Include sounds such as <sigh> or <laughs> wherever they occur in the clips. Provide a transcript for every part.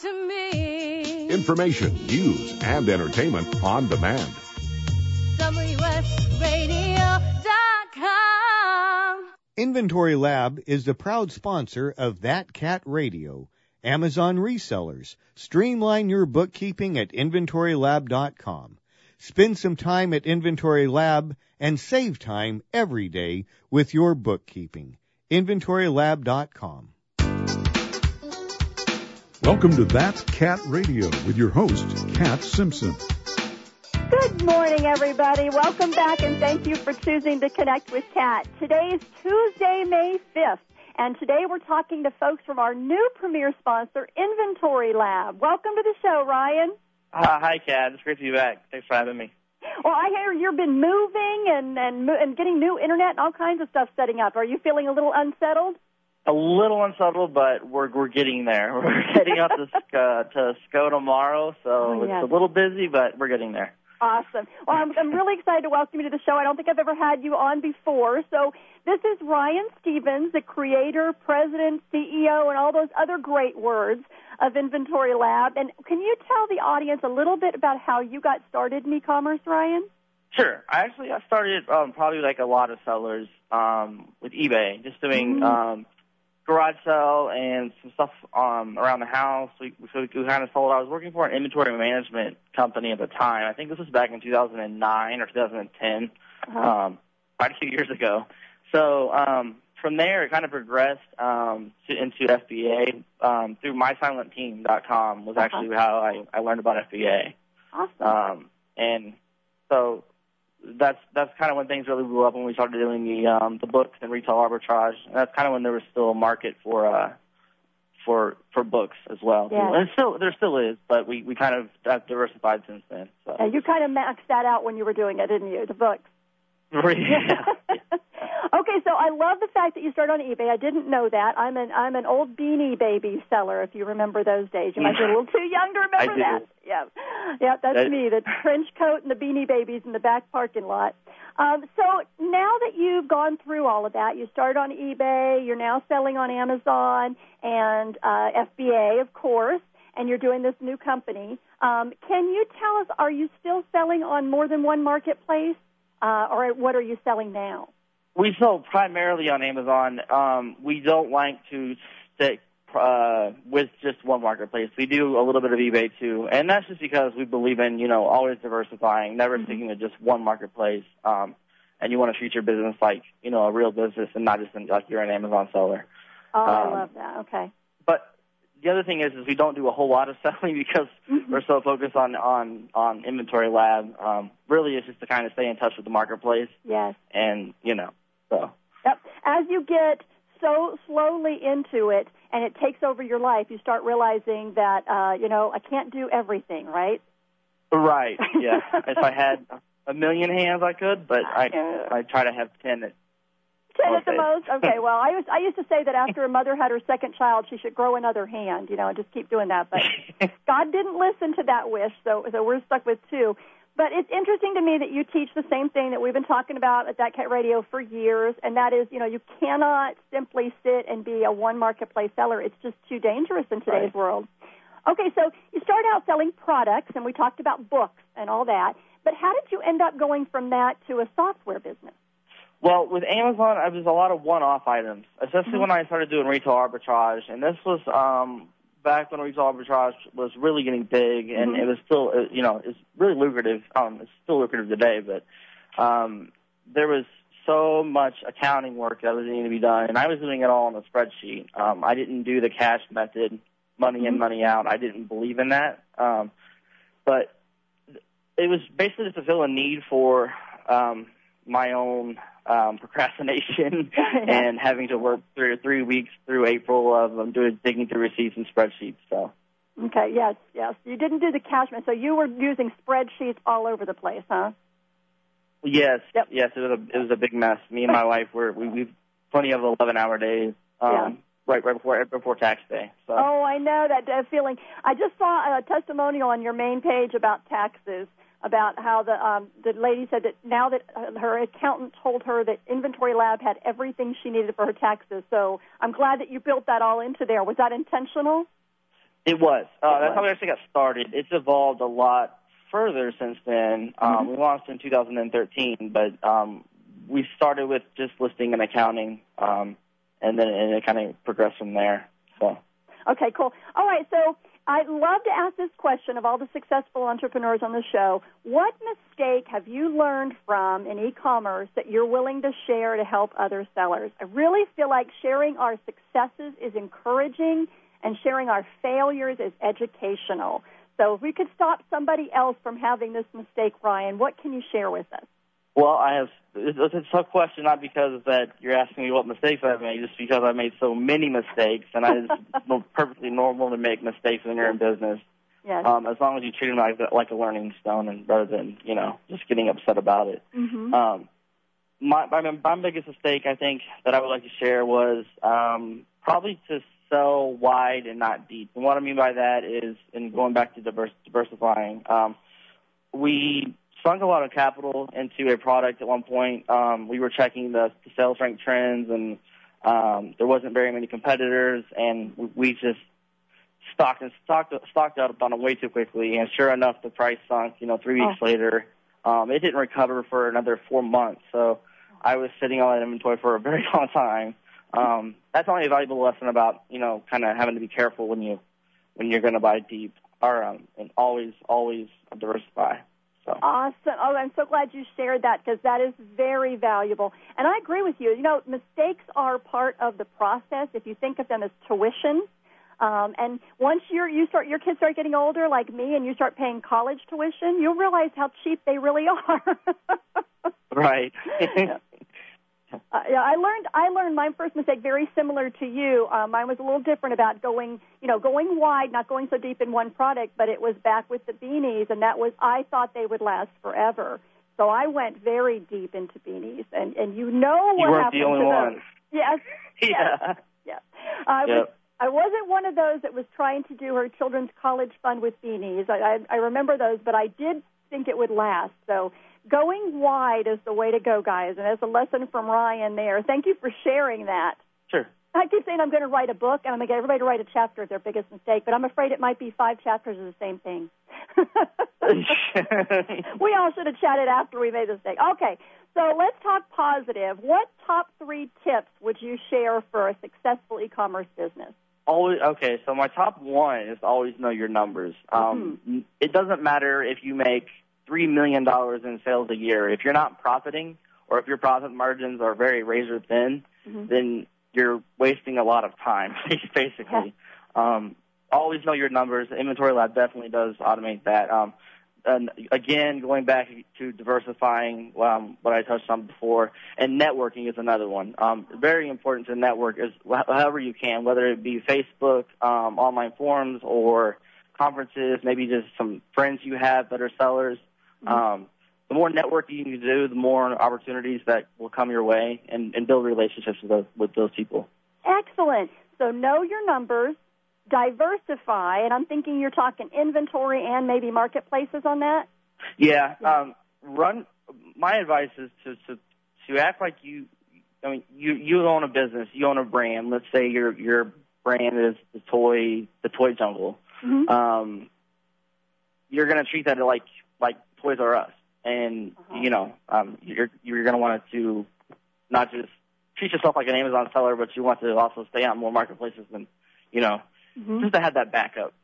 To me. Information, news, and entertainment on demand. WSRadio.com. Inventory Lab is the proud sponsor of That Cat Radio. Amazon resellers, streamline your bookkeeping at inventorylab.com. Spend some time at Inventory Lab and save time every day with your bookkeeping. inventorylab.com. Welcome to That Cat Radio with your host, Cat Simpson. Good morning, everybody. Welcome back, and thank you for choosing to connect with Cat. Today is Tuesday, May 5th, and today we're talking to folks from our new premier sponsor, Inventory Lab. Welcome to the show, Ryan. Uh, hi, Cat. It's great to be back. Thanks for having me. Well, I hear you've been moving and and and getting new internet and all kinds of stuff setting up. Are you feeling a little unsettled? A little unsettled, but we're we're getting there. <laughs> We're heading up to uh, to SCO tomorrow, so Oh, yes. it's a little busy, but we're getting there. Awesome. Well, I'm, I'm really excited to welcome you to the show. I don't think I've ever had you on before. So this is Ryan Stephens, the creator, president, CEO, and all those other great words of Inventory Lab. And can you tell the audience a little bit about how you got started in e-commerce, Ryan? Sure. I actually I started um, probably like a lot of sellers um, with eBay, just doing um, garage sale and some stuff um, around the house. We, so we kind of sold. I was working for an inventory management company at the time. I think this was back in 2009 or 2010, um, quite a few years ago. So um, from there, it kind of progressed um, to, into FBA um, through mysilentteam.com was actually how I, I learned about FBA. Awesome. Um, and so that's that's kind of when things really blew up when we started doing the um, the books and retail arbitrage. And that's kind of when there was still a market for uh, for for books as well. Yeah. And still there still is, but we we kind of have diversified since then. So And you kind of maxed that out when you were doing it, didn't you? The books. <laughs> yeah. <laughs> okay, so I love the fact that you started on eBay. I didn't know that. I'm an I'm an old Beanie Baby seller. If you remember those days, you might be a little too young to remember I do. that. Yeah, yeah, that's That- me. The trench coat and the Beanie Babies in the back parking lot. Um, so now that you've gone through all of that, you started on eBay. You're now selling on Amazon and uh, FBA, of course, and you're doing this new company. Um, can you tell us? Are you still selling on more than one marketplace, uh, or what are you selling now? We sell primarily on Amazon. Um, we don't like to stick uh, with just one marketplace. We do a little bit of eBay too, and that's just because we believe in you know always diversifying, never sticking to just one marketplace. Um, and you want to treat your business like you know a real business and not just in, like you're an Amazon seller. Oh, I Um, love that. Okay. But the other thing is, is we don't do a whole lot of <laughs> selling because we're so focused on on on inventory lab. Um, really, it's just to kind of stay in touch with the marketplace, Yes. and you know, so. Yep. As you get so slowly into it and it takes over your life, you start realizing that uh, you know I can't do everything, right? Right. Yeah. <laughs> if I had a million hands, I could, but I I try to have ten. At, Ten at the most. <laughs> Okay. Well, I was I used to say that after a mother had her second child, she should grow another hand, you know, and just keep doing that. But <laughs> God didn't listen to that wish, so so we're stuck with two. But it's interesting to me that you teach the same thing that we've been talking about at That Cat Radio for years, and that is, you know, you cannot simply sit and be a one marketplace seller. It's just too dangerous in today's Right. world. Okay, so you start out selling products, and we talked about books and all that. But how did you end up going from that to a software business? Well, with Amazon, I was a lot of one-off items, especially when I started doing retail arbitrage, and this was um, back when retail arbitrage was really getting big, and it was still, uh, you know, it's really lucrative. Um, it's still lucrative today, but um, there was so much accounting work that was needing to be done, and I was doing it all on a spreadsheet. Um, I didn't do the cash method, money in, money out. I didn't believe in that, um, but it was basically to fill a need for um, my own um, procrastination <laughs> and having to work through three weeks through April of um, doing digging through receipts and spreadsheets. So Okay, yes, yes. You didn't do the cash so you were using spreadsheets all over the place, huh? Yes, Yep. yes, it was a it was a big mess. Me and my <laughs> wife were we we've plenty of eleven hour days. Um Yeah. right right before right before tax day. So Oh, I know that uh, feeling. I just saw a testimonial on your main page about taxes, about how the um, the lady said that now that uh, her accountant told her that Inventory Lab had everything she needed for her taxes. So I'm glad that you built that all into there. Was that intentional? it was. Uh It that's was. how we actually got started. It's evolved a lot further since then. Um Mhm. we launched in two thousand and thirteen, but um we started with just listing and accounting, um and then and it kinda progressed from there. So Okay, cool. All right, so I'd love to ask this question of all the successful entrepreneurs on the show. What mistake have you learned from in e-commerce that you're willing to share to help other sellers? I really feel like sharing our successes is encouraging and sharing our failures is educational. So if we could stop somebody else from having this mistake, Ryan, what can you share with us? Well, I have. It's a tough question, not because that you're asking me what mistakes I've made, just because I've made so many mistakes, and I, it's <laughs> perfectly normal to make mistakes when you're in business. Yes. Um, as long as you treat them like like a learning stone, and rather than you know just getting upset about it. mm-hmm. Um, my, my my biggest mistake, I think, that I would like to share was um, probably to sell wide and not deep. And what I mean by that is, and going back to divers, diversifying, um, we sunk a lot of capital into a product at one point. Um, we were checking the, the sales rank trends, and um, there wasn't very many competitors, and we- we just stocked and stocked stocked up on them way too quickly. And sure enough, the price sunk. You know, three weeks later, um, it didn't recover for another four months. So I was sitting on that inventory for a very <laughs> long time. Um, that's only a valuable lesson about you know kind of having to be careful when you when you're going to buy deep or um, and always always diversify. So Awesome. Oh, I'm so glad you shared that because that is very valuable. And I agree with you. You know, mistakes are part of the process if you think of them as tuition. Um, and once you're, you start, your kids start getting older, like me, and you start paying college tuition, you'll realize how cheap they really <laughs> are. right. Uh, yeah, I learned I learned my first mistake very similar to you. Um, mine was a little different about going, you know, going wide, not going so deep in one product, but it was back with the beanies, and that was I thought they would last forever. So I went very deep into beanies, and and you know what you weren't happened the only to one. those. Yes, <laughs> yeah. yes. I was. I wasn't one of those that was trying to do her children's college fund with beanies. I, I, I remember those, but I did think it would last. So going wide is the way to go, guys. And as a lesson from Ryan there, thank you for sharing that. Sure. I keep saying I'm going to write a book and I'm going to get everybody to write a chapter of their biggest mistake, but I'm afraid it might be five chapters of the same thing. <laughs> we all should have chatted after we made the mistake. Okay, so let's talk positive. What top three tips would you share for a successful e-commerce business? always okay. So my top one is always know your numbers. Um, It doesn't matter if you make three million dollars in sales a year. If you're not profiting, or if your profit margins are very razor thin, Mhm. then you're wasting a lot of time, <laughs> basically. Um, always know your numbers. Inventory Lab definitely does automate that. Um, and again, going back to diversifying, um, what I touched on before, and networking is another one. Um, very important to network is wh- however you can, whether it be Facebook, um, online forums, or conferences, maybe just some friends you have that are sellers. Um, the more networking you do, the more opportunities that will come your way, and, and build relationships with those with those people. Excellent. So know your numbers, diversify, and I'm thinking you're talking inventory and maybe marketplaces on that. Yeah. Um, run. My advice is to to to act like you. I mean, you you own a business. You own a brand. Let's say your your brand is the toy the toy jungle. Mhm. Um, you're gonna treat that like like Toys R Us, and Uh-huh. you know, um, you're you're gonna want to not just treat yourself like an Amazon seller, but you want to also stay on more marketplaces and you know Mhm. just to have that backup.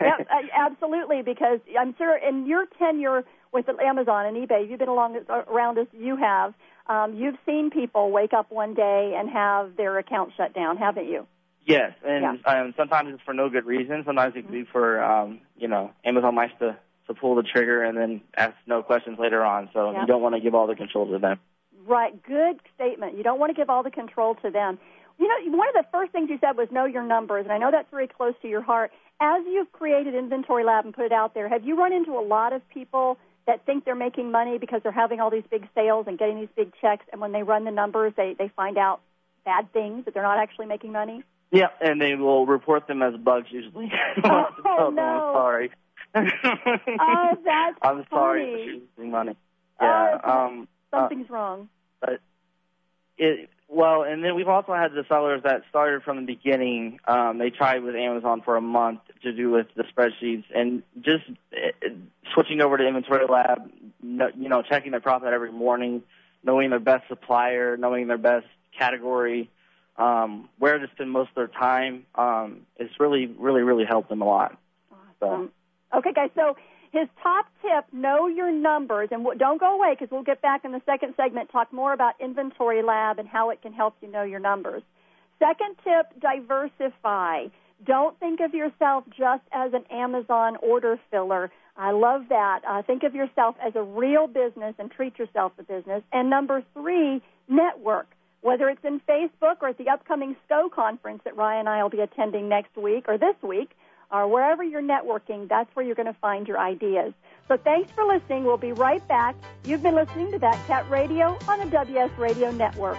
yep, uh, absolutely. Because I'm sure in your tenure with Amazon and eBay, you've been along around as you have. Um, you've seen people wake up one day and have their account shut down, haven't you? Yes, and um, sometimes it's for no good reason. Sometimes it could be for, um, you know, Amazon likes to, to pull the trigger and then ask no questions later on. So Yeah. you don't want to give all the control to them. Right. Good statement. You don't want to give all the control to them. you know, one of the first things you said was know your numbers, and I know that's very close to your heart. As you've created Inventory Lab and put it out there, have you run into a lot of people that think they're making money because they're having all these big sales and getting these big checks, and when they run the numbers, they they find out bad things that they're not actually making money? Yeah, and they will report them as bugs usually. <laughs> <laughs> Oh, <laughs> no. I'm sorry. Oh, <laughs> that's I'm sorry funny. for losing money. Yeah. Oh, um. uh, Something's wrong. But it well, and then we've also had the sellers that started from the beginning. Um, they tried with Amazon for a month to do with the spreadsheets, and just uh, switching over to Inventory Lab, you know, checking their profit every morning, knowing their best supplier, knowing their best category, um, where to spend most of their time. Um, it's really, really, really helped them a lot. So. Okay, guys. So his top tip: know your numbers, and don't go away because we'll get back in the second segment talk more about Inventory Lab and how it can help you know your numbers. Second tip: diversify. Don't think of yourself just as an Amazon order filler. I love that. Uh, think of yourself as a real business and treat yourself a business. And number three, network. Whether it's in Facebook or at the upcoming SCO conference that Ryan and I will be attending next week or this week, or wherever you're networking, that's where you're going to find your ideas. So thanks for listening. We'll be right back. You've been listening to That Cat Radio on the WS Radio Network.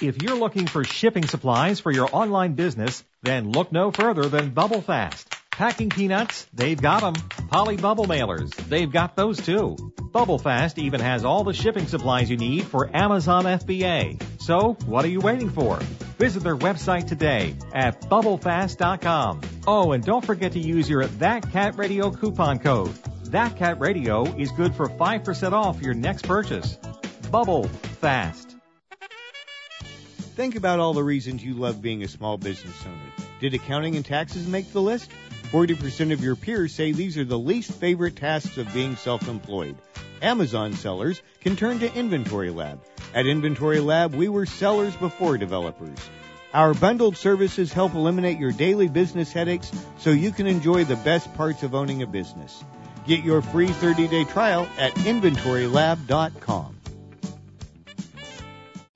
If you're looking for shipping supplies for your online business, then look no further than Bubble Fast. Packing peanuts, they've got 'em. Poly bubble mailers, they've got those too. Bubble Fast even has all the shipping supplies you need for Amazon FBA. So, what are you waiting for? Visit their website today at bubblefast.com. Oh, and don't forget to use your That Cat Radio coupon code. That Cat Radio is good for 5% off your next purchase. Bubble Fast. Think about all the reasons you love being a small business owner. Did accounting and taxes make the list? 40% of your peers say these are the least favorite tasks of being self-employed. Amazon sellers can turn to Inventory Lab. At Inventory Lab, we were sellers before developers. Our bundled services help eliminate your daily business headaches so you can enjoy the best parts of owning a business. Get your free 30-day trial at inventorylab.com.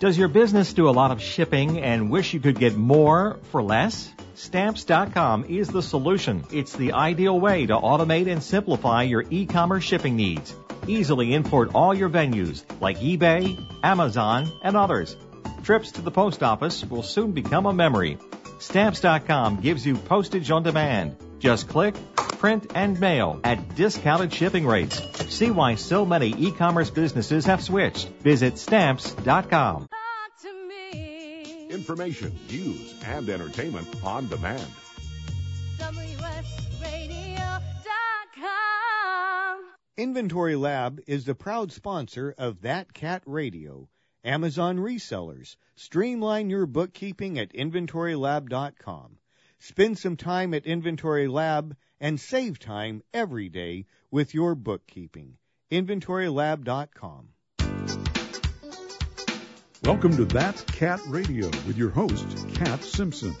Does your business do a lot of shipping and wish you could get more for less? Stamps.com is the solution. It's the ideal way to automate and simplify your e-commerce shipping needs. Easily import all your venues like eBay, Amazon, and others. Trips to the post office will soon become a memory. Stamps.com gives you postage on demand. Just click, print, and mail at discounted shipping rates. See why so many e-commerce businesses have switched. Visit stamps.com. Information, news, and entertainment on demand. WSRadio.com. Inventory Lab is the proud sponsor of That Cat Radio. Amazon resellers, streamline your bookkeeping at inventorylab.com. Spend some time at Inventory Lab and save time every day with your bookkeeping. inventorylab.com. Welcome to That Cat Radio with your host, Cat Simpson.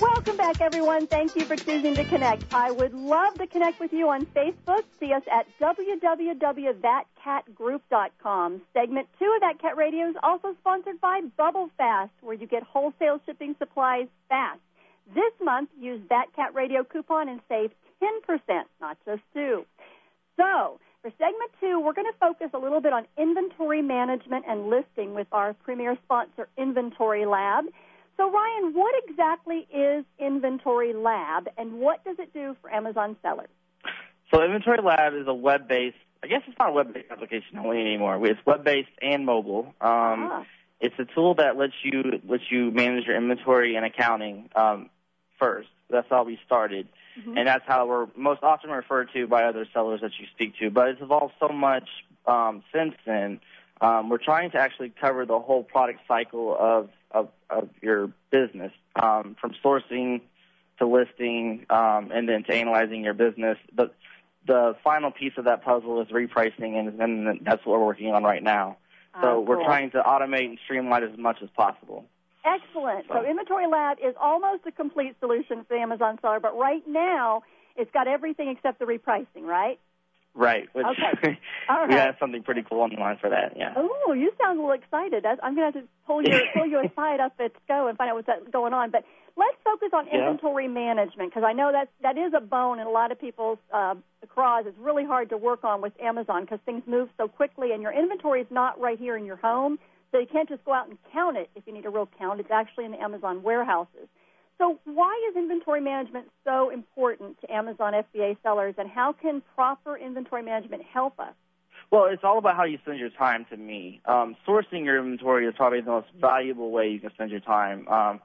Welcome back, everyone. Thank you for choosing to connect. I would love to connect with you on Facebook. See us at www.thatcatgroup.com. Segment two of That Cat Radio is also sponsored by Bubble Fast, where you get wholesale shipping supplies fast. This month, use That Cat Radio coupon and save 10%, not just two. So, for segment two, we're going to focus a little bit on inventory management and listing with our premier sponsor, Inventory Lab. So, Ryan, what exactly is Inventory Lab and what does it do for Amazon sellers? So, Inventory Lab is a web based, I guess it's not a web based application only anymore. It's web based and mobile. Um, Ah. It's a tool that lets you lets you manage your inventory and accounting um, first. That's how we started, Mhm. and that's how we're most often referred to by other sellers that you speak to. But it's evolved so much um, since then. Um, we're trying to actually cover the whole product cycle of of, of your business, um, from sourcing to listing, um, and then to analyzing your business. But the final piece of that puzzle is repricing, and, and that's what we're working on right now. So Ah, we're trying to automate and streamline as much as possible. Excellent. So Inventory Lab is almost a complete solution for the Amazon seller, but right now it's got everything except the repricing, right? Right. Which Okay. <laughs> All we have something pretty cool on the line for that. Yeah. Oh, you sound a little excited. I'm going to have to pull you <laughs> pull you aside up at SCO and find out what's going on. But let's focus on Yeah. inventory management because I know that that is a bone in a lot of people's uh, craws. It's really hard to work on with Amazon because things move so quickly, and your inventory is not right here in your home, so you can't just go out and count it if you need a real count. It's actually in the Amazon warehouses. So why is inventory management so important to Amazon FBA sellers, and how can proper inventory management help us? Well, it's all about how you spend your time. To me, um, sourcing your inventory is probably the most valuable way you can spend your time. Um,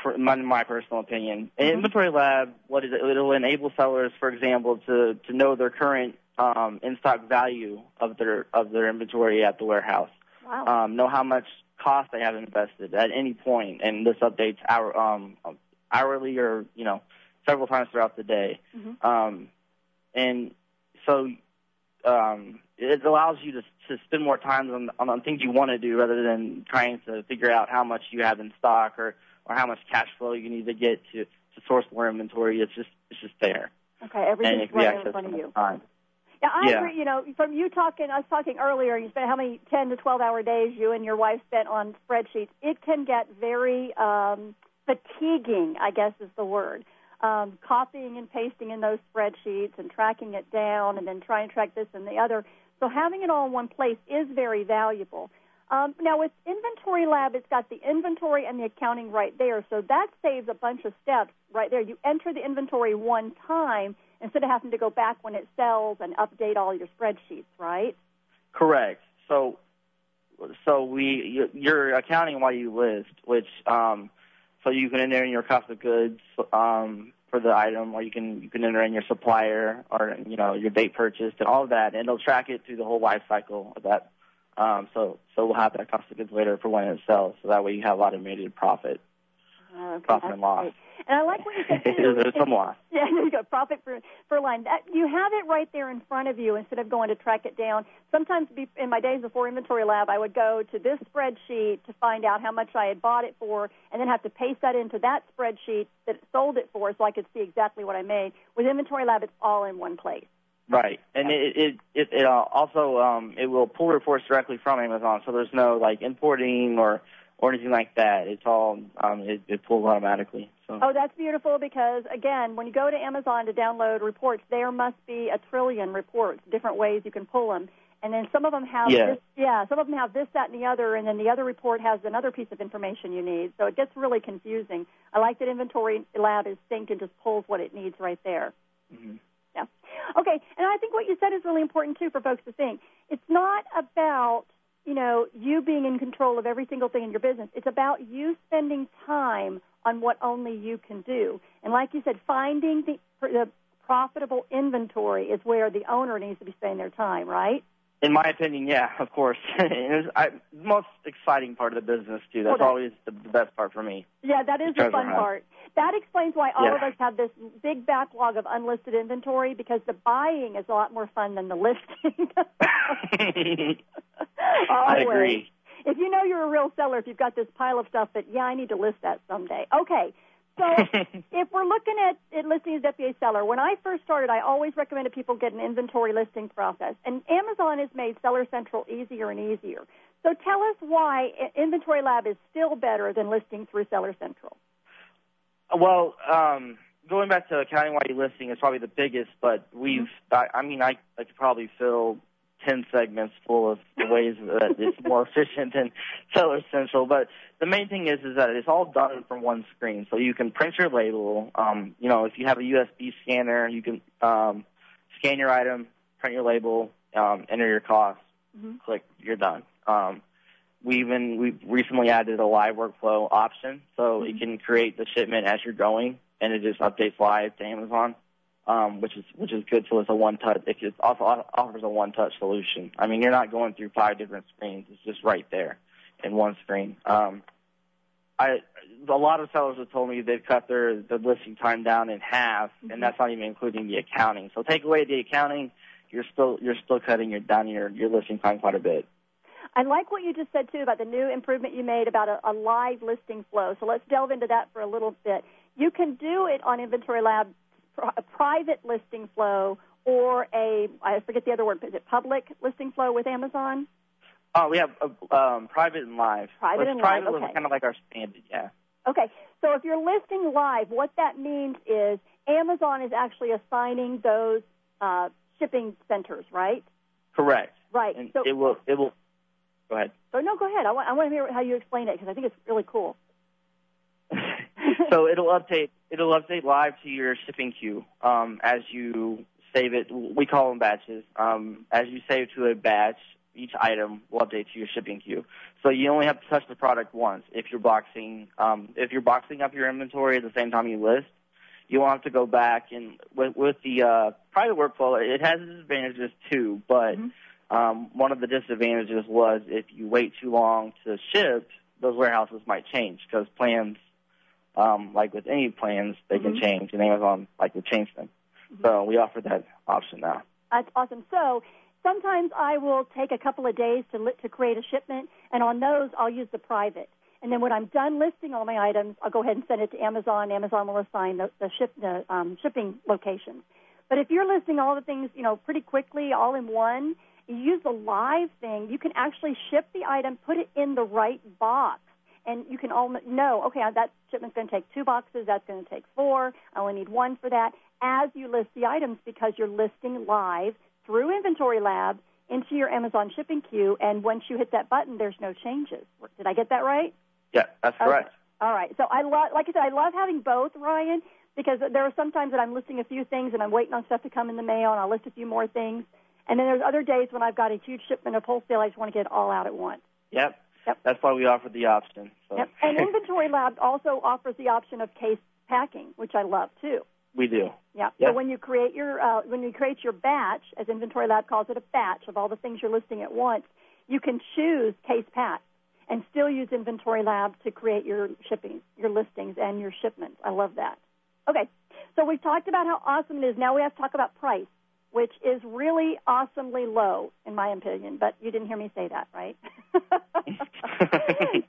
for my, my personal opinion, Mm-hmm. Inventory Lab, what is it? It'll enable sellers, for example, to to know their current um, in stock value of their of their inventory at the warehouse. Wow. um, know how much cost they have invested at any point, and this updates hour, um, hourly or you know several times throughout the day. Mhm. Um, and so um, it allows you to to spend more time on, on on things you want to do rather than trying to figure out how much you have in stock or or how much cash flow you need to get to to source more inventory. It's just it's just there, Okay, everything's it can be right in front of you. time. Yeah, I Yeah. agree. You know, from you talking, I was talking earlier. You spent how many ten to twelve hour days you and your wife spent on spreadsheets. It can get very um, fatiguing. I guess is the word. Um, copying and pasting in those spreadsheets and tracking it down, and then trying to track this and the other. So having it all in one place is very valuable. Um, now with Inventory Lab, it's got the inventory and the accounting right there, so that saves a bunch of steps right there. You enter the inventory one time instead of having to go back when it sells and update all your spreadsheets, right? Correct. So, so we you- you're accounting while you list, which um, so you can enter in your cost of goods um, for the item, or you can you can enter in your supplier or you know your date purchased and all of that, and it'll track it through the whole life cycle of that. Um, so so we'll have that cost of goods later for when it sells, so that way you have automated profit, Okay, profit that's and loss. great. And I like what you said <laughs> too. There's some loss. <laughs> Yeah, there you go. Profit per, per line. That, you have it right there in front of you instead of going to track it down. Sometimes be, in my days before Inventory Lab, I would go to this spreadsheet to find out how much I had bought it for and then have to paste that into that spreadsheet that it sold it for so I could see exactly what I made. With Inventory Lab, it's all in one place. Right, and it it it, it uh, also um, it will pull reports directly from Amazon, so there's no like importing or or anything like that. It's all um, it, it pulls automatically. So Oh, that's beautiful because, again, when you go to Amazon to download reports, there must be a trillion reports, different ways you can pull them. And then some of them have Yeah. this, yeah, some of them have this, that, and the other, and then the other report has another piece of information you need. So it gets really confusing. I like that Inventory Lab is synced and just pulls what it needs right there. mhm. Yeah. Okay, and I think what you said is really important too for folks to think. It's not about you know you being in control of every single thing in your business. It's about you spending time on what only you can do. And like you said, finding the, the profitable inventory is where the owner needs to be spending their time, right? In my opinion, yeah, of course. <laughs> it was I, most exciting part of the business too. That's Well, always the, the best part for me. Yeah, that is the fun hunt. part. That explains why all Yeah. of us have this big backlog of unlisted inventory because the buying is a lot more fun than the listing. <laughs> <laughs> I agree. If you know you're a real seller, if you've got this pile of stuff that, yeah, I need to list that someday. Okay. So <laughs> if we're looking at, at listing as FBA seller, when I first started, I always recommended people get an inventory listing process. And Amazon has made Seller Central easier and easier. So tell us why Inventory Lab is still better than listing through Seller Central. Well, um, going back to accounting while you're listing is probably the biggest, but we've, I, I mean, I, I could probably fill 10 segments full of ways that it's <laughs> more efficient than Seller Central. But the main thing is, is that it's all done from one screen. So you can print your label. Um, you know, if you have a USB scanner, you can, um, scan your item, print your label, um, enter your cost, click, you're done. Um, we even we recently added a live workflow option, so you can create the shipment as you're going, and it just updates live to Amazon, um, which is which is good. So it's a one touch. It just also offers a one touch solution. I mean, you're not going through five different screens. It's just right there in one screen. Um, I a lot of sellers have told me they've cut their the listing time down in half, and that's not even including the accounting. So take away the accounting, you're still you're still cutting your down your your listing time quite a bit. I like what you just said too about the new improvement you made about a, a live listing flow. So let's delve into that for a little bit. You can do it on Inventory Lab, a private listing flow or a I forget the other word. Is it public listing flow with Amazon? Oh, we have uh, um, private and live. Private and private live, okay. kind of like our standard, yeah. Okay, so if you're listing live, what that means is Amazon is actually assigning those uh, shipping centers, right? Correct. Right. And so, it will it will. Go ahead. so no, go ahead. I want, I want to hear how you explain it because I think it's really cool. <laughs> so it'll update it'll update live to your shipping queue um, as you save it. We call them batches. Um, as you save to a batch, each item will update to your shipping queue. So you only have to touch the product once. If you're boxing, um, if you're boxing up your inventory at the same time you list, you won't have to go back and with, with the uh, private workflow, it has its advantages too. But um, one of the disadvantages was if you wait too long to ship, those warehouses might change because plans, um, like with any plans, they can change, and Amazon like to change them. So we offer that option now. That's awesome. So sometimes I will take a couple of days to li- to create a shipment, and on those I'll use the private. And then when I'm done listing all my items, I'll go ahead and send it to Amazon. Amazon will assign the, the ship the um, shipping locations. But if you're listing all the things, you know, pretty quickly, all in one, you use the live thing. You can actually ship the item, put it in the right box, and you can all know, okay, uh, that shipment's going to take two boxes. That's going to take four. I only need one for that. As you list the items, because you're listing live through Inventory Lab into your Amazon shipping queue, and once you hit that button, there's no changes. Did I get that right? Yeah, that's correct. All right. So I love, like I said, I love having both, Ryan, because there are some times that I'm listing a few things and I'm waiting on stuff to come in the mail, and I'll list a few more things. And then there's other days when I've got a huge shipment of wholesale. I just want to get it all out at once. Yep. That's why we offer the option. So Yep. And <laughs> Inventory Lab also offers the option of case packing, which I love too. we do. Yeah. Yeah. So when you create your uh, when you create your batch, as Inventory Lab calls it, a batch of all the things you're listing at once, you can choose case pack and still use Inventory Lab to create your shipping, your listings, and your shipments. I love that. Okay. So we've talked about how awesome it is. Now we have to talk about price, which is really awesomely low, in my opinion. But you didn't hear me say that, right? <laughs> so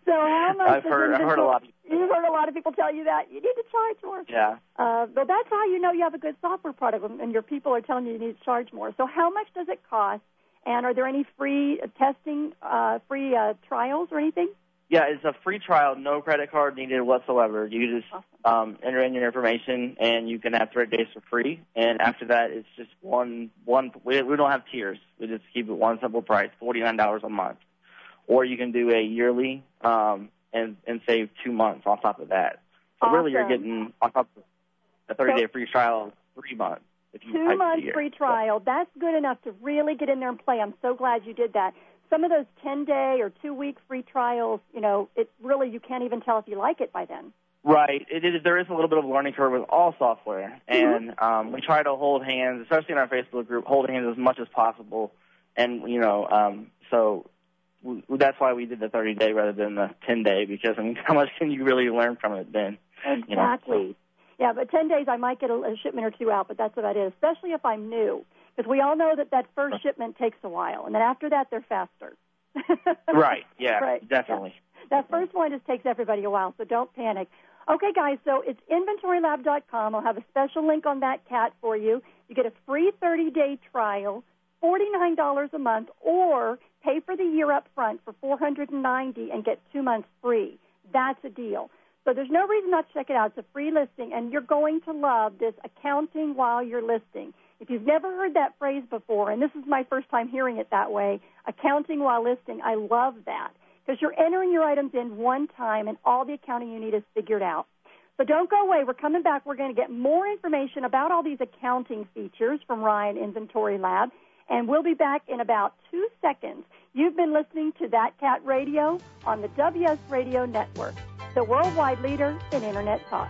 how much? I've heard I've heard a lot. Of, You've heard a lot of people tell you that you need to charge more. yeah. Uh, but that's how you know you have a good software product, and your people are telling you you need to charge more. So, how much does it cost? And are there any free testing, uh, free uh, trials, or anything? Yeah, it's a free trial, no credit card needed whatsoever. You just um, enter in your information, and you can have 30 days for free. And after that, it's just one one. We, we don't have tiers. We just keep it one simple price, forty nine dollars a month. Or you can do a yearly um, and and save two months on top of that. So really, you're getting on top of a 30 day free trial, three months. If you Two months free trial. That's good enough to really get in there and play. I'm so glad you did that. Some of those 10 day or two week free trials, you know, it really, you can't even tell if you like it by then. Right. It is, there is a little bit of a learning curve with all software, and um, we try to hold hands, especially in our Facebook group, hold hands as much as possible. And you know, um, so w- that's why we did the 30 day rather than the 10 day because I mean, <laughs> how much can you really learn from it then? You know, Exactly. Yeah, but 10 days I might get a, a shipment or two out, but that's about it, especially if I'm new. Because we all know that that first shipment takes a while, and then after that, they're faster. <laughs> right. Yeah. Right, Definitely. That first one just takes everybody a while, so don't panic. Okay, guys, so it's inventorylab.com. I'll have a special link on that cat for you. You get a free 30 day trial, $49 a month, or pay for the year up front for 490 and get two months free. That's a deal. So there's no reason not to check it out. It's a free listing, and you're going to love this accounting while you're listing. If you've never heard that phrase before, and this is my first time hearing it that way, accounting while listing, I love that because you're entering your items in one time and all the accounting you need is figured out. So don't go away. We're coming back. We're going to get more information about all these accounting features from Ryan Inventory Lab, and we'll be back in about two seconds. You've been listening to That Cat Radio on the WS Radio Network, the worldwide leader in Internet talk.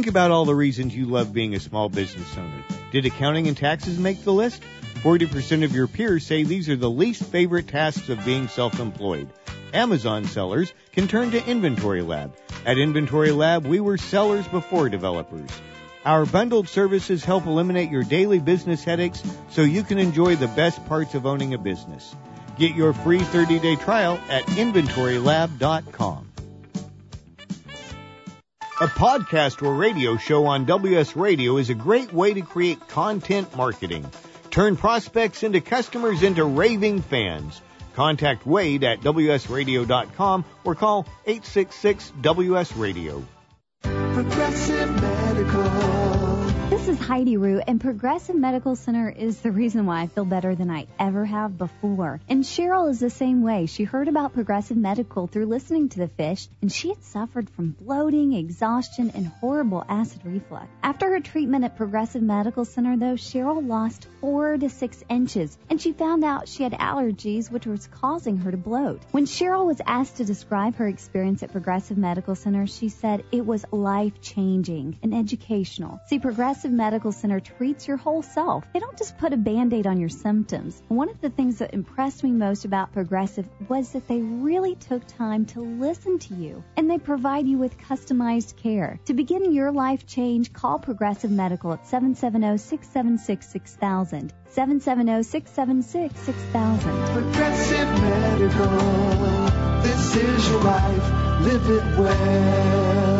Think about all the reasons you love being a small business owner. Did accounting and taxes make the list? 40% of your peers say these are the least favorite tasks of being self-employed. Amazon sellers can turn to Inventory Lab. At Inventory Lab, we were sellers before developers. Our bundled services help eliminate your daily business headaches so you can enjoy the best parts of owning a business. Get your free 30-day trial at inventorylab.com. A podcast or radio show on WS Radio is a great way to create content marketing. Turn prospects into customers into raving fans. Contact Wade at WSRadio.com or call 866 WS Radio. Progressive Medical. This is Heidi Rue, and Progressive Medical Center is the reason why I feel better than I ever have before. And Cheryl is the same way. She heard about Progressive Medical through listening to the fish, and she had suffered from bloating, exhaustion, and horrible acid reflux. After her treatment at Progressive Medical Center, though, Cheryl lost four to six inches, and she found out she had allergies, which was causing her to bloat. When Cheryl was asked to describe her experience at Progressive Medical Center, she said it was life changing and educational. See, Progressive Medical Center treats your whole self. They don't just put a band aid on your symptoms. One of the things that impressed me most about Progressive was that they really took time to listen to you and they provide you with customized care. To begin your life change, call Progressive Medical at 770 676 6000. 770 676 6000. Progressive Medical. This is your life. Live it well.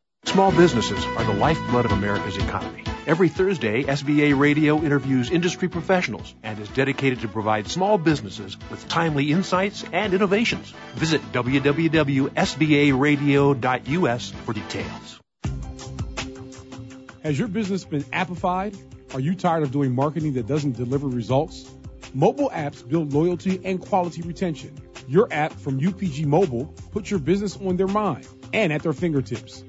Small businesses are the lifeblood of America's economy. Every Thursday, SBA Radio interviews industry professionals and is dedicated to provide small businesses with timely insights and innovations. Visit www.sbaradio.us for details. Has your business been appified? Are you tired of doing marketing that doesn't deliver results? Mobile apps build loyalty and quality retention. Your app from UPG Mobile puts your business on their mind and at their fingertips.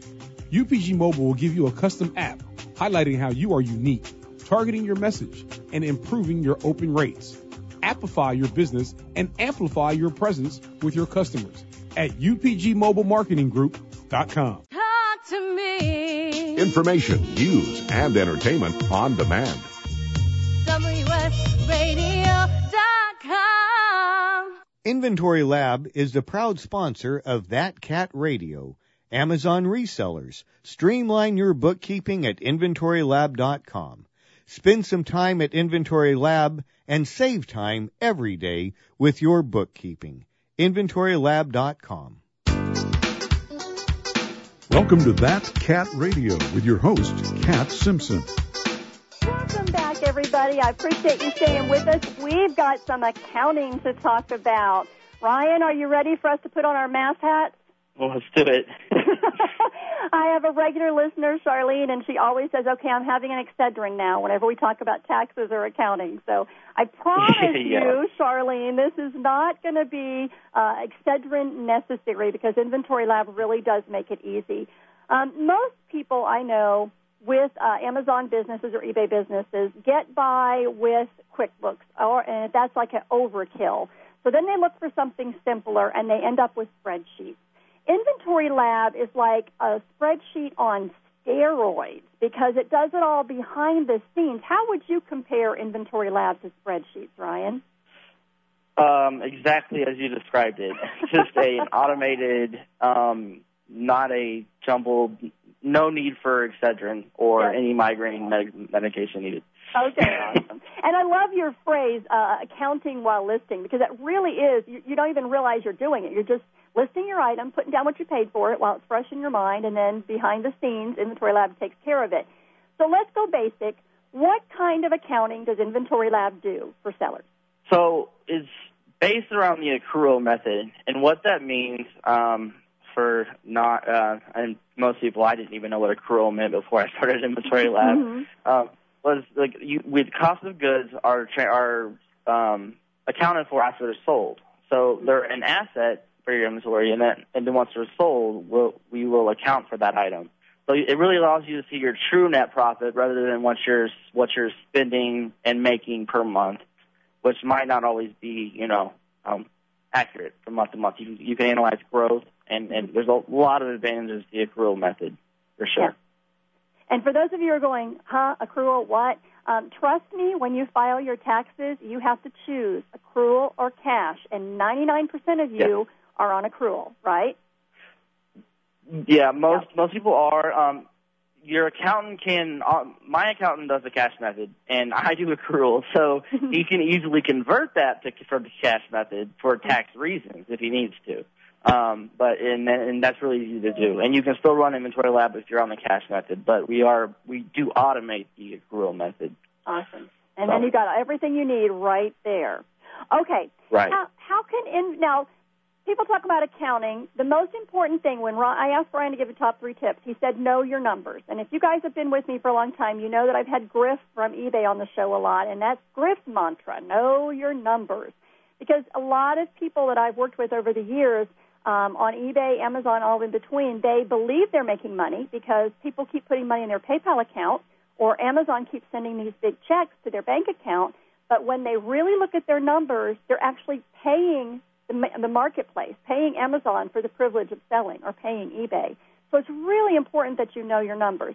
UPG Mobile will give you a custom app highlighting how you are unique, targeting your message, and improving your open rates. Appify your business and amplify your presence with your customers at upgmobilemarketinggroup.com. Talk to me. Information, news, and entertainment on demand. WSRadio.com. Inventory Lab is the proud sponsor of That Cat Radio. Amazon resellers. Streamline your bookkeeping at inventorylab.com. Spend some time at Inventory Lab and save time every day with your bookkeeping. InventoryLab.com. Welcome to That Cat Radio with your host, Cat Simpson. Welcome back, everybody. I appreciate you staying with us. We've got some accounting to talk about. Ryan, are you ready for us to put on our math hats? Well, let's do it. <laughs> <laughs> I have a regular listener, Charlene, and she always says, "Okay, I'm having an Excedrin now." Whenever we talk about taxes or accounting, so I <laughs> promise Yeah. you, Charlene, this is not going to be uh, Excedrin necessary because Inventory Lab really does make it easy. Um, most people I know with uh, Amazon businesses or eBay businesses get by with QuickBooks, or and that's like an overkill. So then they look for something simpler, and they end up with spreadsheets. Inventory Lab is like a spreadsheet on steroids because it does it all behind the scenes. How would you compare Inventory Lab to spreadsheets, Ryan? Um, exactly as you described it. <laughs> Just a an automated, um, not a jumbled. No need for Excedrin or Yes. any migraine med- medication needed. Okay, <laughs> awesome. And I love your phrase, uh, accounting while listing, because it really is, you, you don't even realize you're doing it. You're just listing your item, putting down what you paid for it while it's fresh in your mind, and then behind the scenes, Inventory Lab takes care of it. So let's go basic. What kind of accounting does Inventory Lab do for sellers? So it's based around the accrual method, and what that means um, for not uh, and most people, I didn't even know what accrual meant before I started Inventory <laughs> Lab. Mhm. um, was like you, with cost of goods are tra- are um, accounted for after they're sold. So they're an asset for your inventory, and then and then once they're sold, we'll, we will account for that item. So it really allows you to see your true net profit rather than what you're what you're spending and making per month, which might not always be you know um, accurate from month to month. You can, you can analyze growth, and, and there's a lot of advantages to the accrual method for sure. And for those of you who are going, huh, accrual, what? Um, trust me, when you file your taxes, you have to choose accrual or cash, and 99% of you are on accrual, right? Yeah, most most people are. Um, your accountant can. Um, my accountant does the cash method, and I do accrual, so he <laughs> can easily convert that to from the cash method for tax reasons if he needs to. Um, but and and that's really easy to do, and you can still run inventory lab if you're on the cash method. But we are we do automate the accrual method. Awesome. And then you got everything you need right there. Okay. Right. How, how can in now? People talk about accounting. The most important thing when Ron, I asked Brian to give the top three tips, he said know your numbers. And if you guys have been with me for a long time, you know that I've had Griff from eBay on the show a lot, and that's Griff's mantra: know your numbers. Because a lot of people that I've worked with over the years um, on eBay, Amazon, all in between, they believe they're making money because people keep putting money in their PayPal account, or Amazon keeps sending these big checks to their bank account. But when they really look at their numbers, they're actually paying the, the marketplace, paying Amazon for the privilege of selling, or paying eBay. So it's really important that you know your numbers.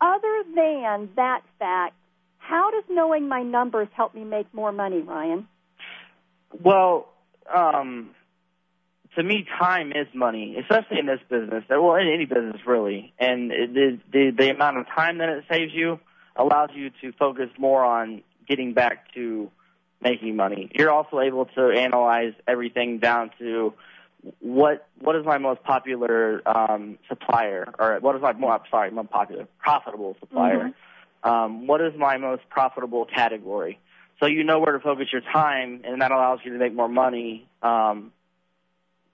Other than that fact, how does knowing my numbers help me make more money, Ryan? Well, um, to me, time is money, especially in this business. Well, in any business really, and the, the the amount of time that it saves you allows you to focus more on getting back to making money. You're also able to analyze everything down to what what is my most popular um, supplier, or what is my more sorry, more popular profitable supplier. Um, what is my most profitable category? So you know where to focus your time, and that allows you to make more money. Um,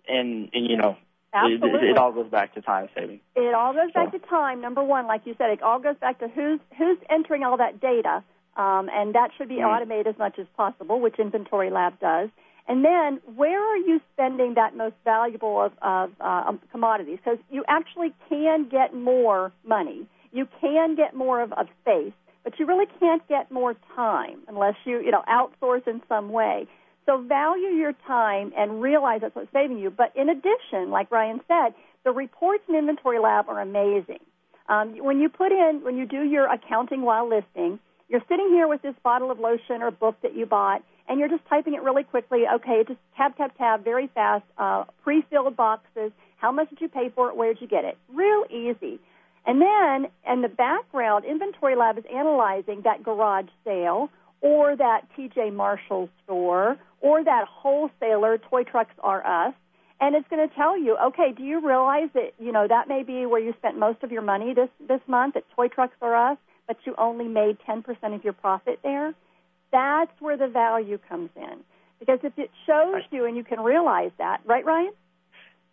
and and you know, it, it, it all goes back to time saving. It all goes back to time. Number one, like you said, it all goes back to who's who's entering all that data, um, and that should be Mhm. automated as much as possible, which Inventory Lab does. And then, where are you spending that most valuable of, of uh, um, commodities? Because you actually can get more money, you can get more of, of space, but you really can't get more time unless you you know outsource in some way. So value your time and realize that's what's saving you. But in addition, like Ryan said, the reports in Inventory Lab are amazing. Um, when you put in, when you do your accounting while listing, you're sitting here with this bottle of lotion or book that you bought, and you're just typing it really quickly. Okay, just tab, tab, tab, very fast, uh, pre-filled boxes. How much did you pay for it? Where did you get it? Real easy. And then in the background, Inventory Lab is analyzing that garage sale or that TJ Marshall store or that wholesaler, Toy Trucks R Us, and it's going to tell you, okay, do you realize that you know that may be where you spent most of your money this this month at Toy Trucks R Us, but you only made 10% of your profit there? That's where the value comes in. Because if it shows you and you can realize that, right, Ryan?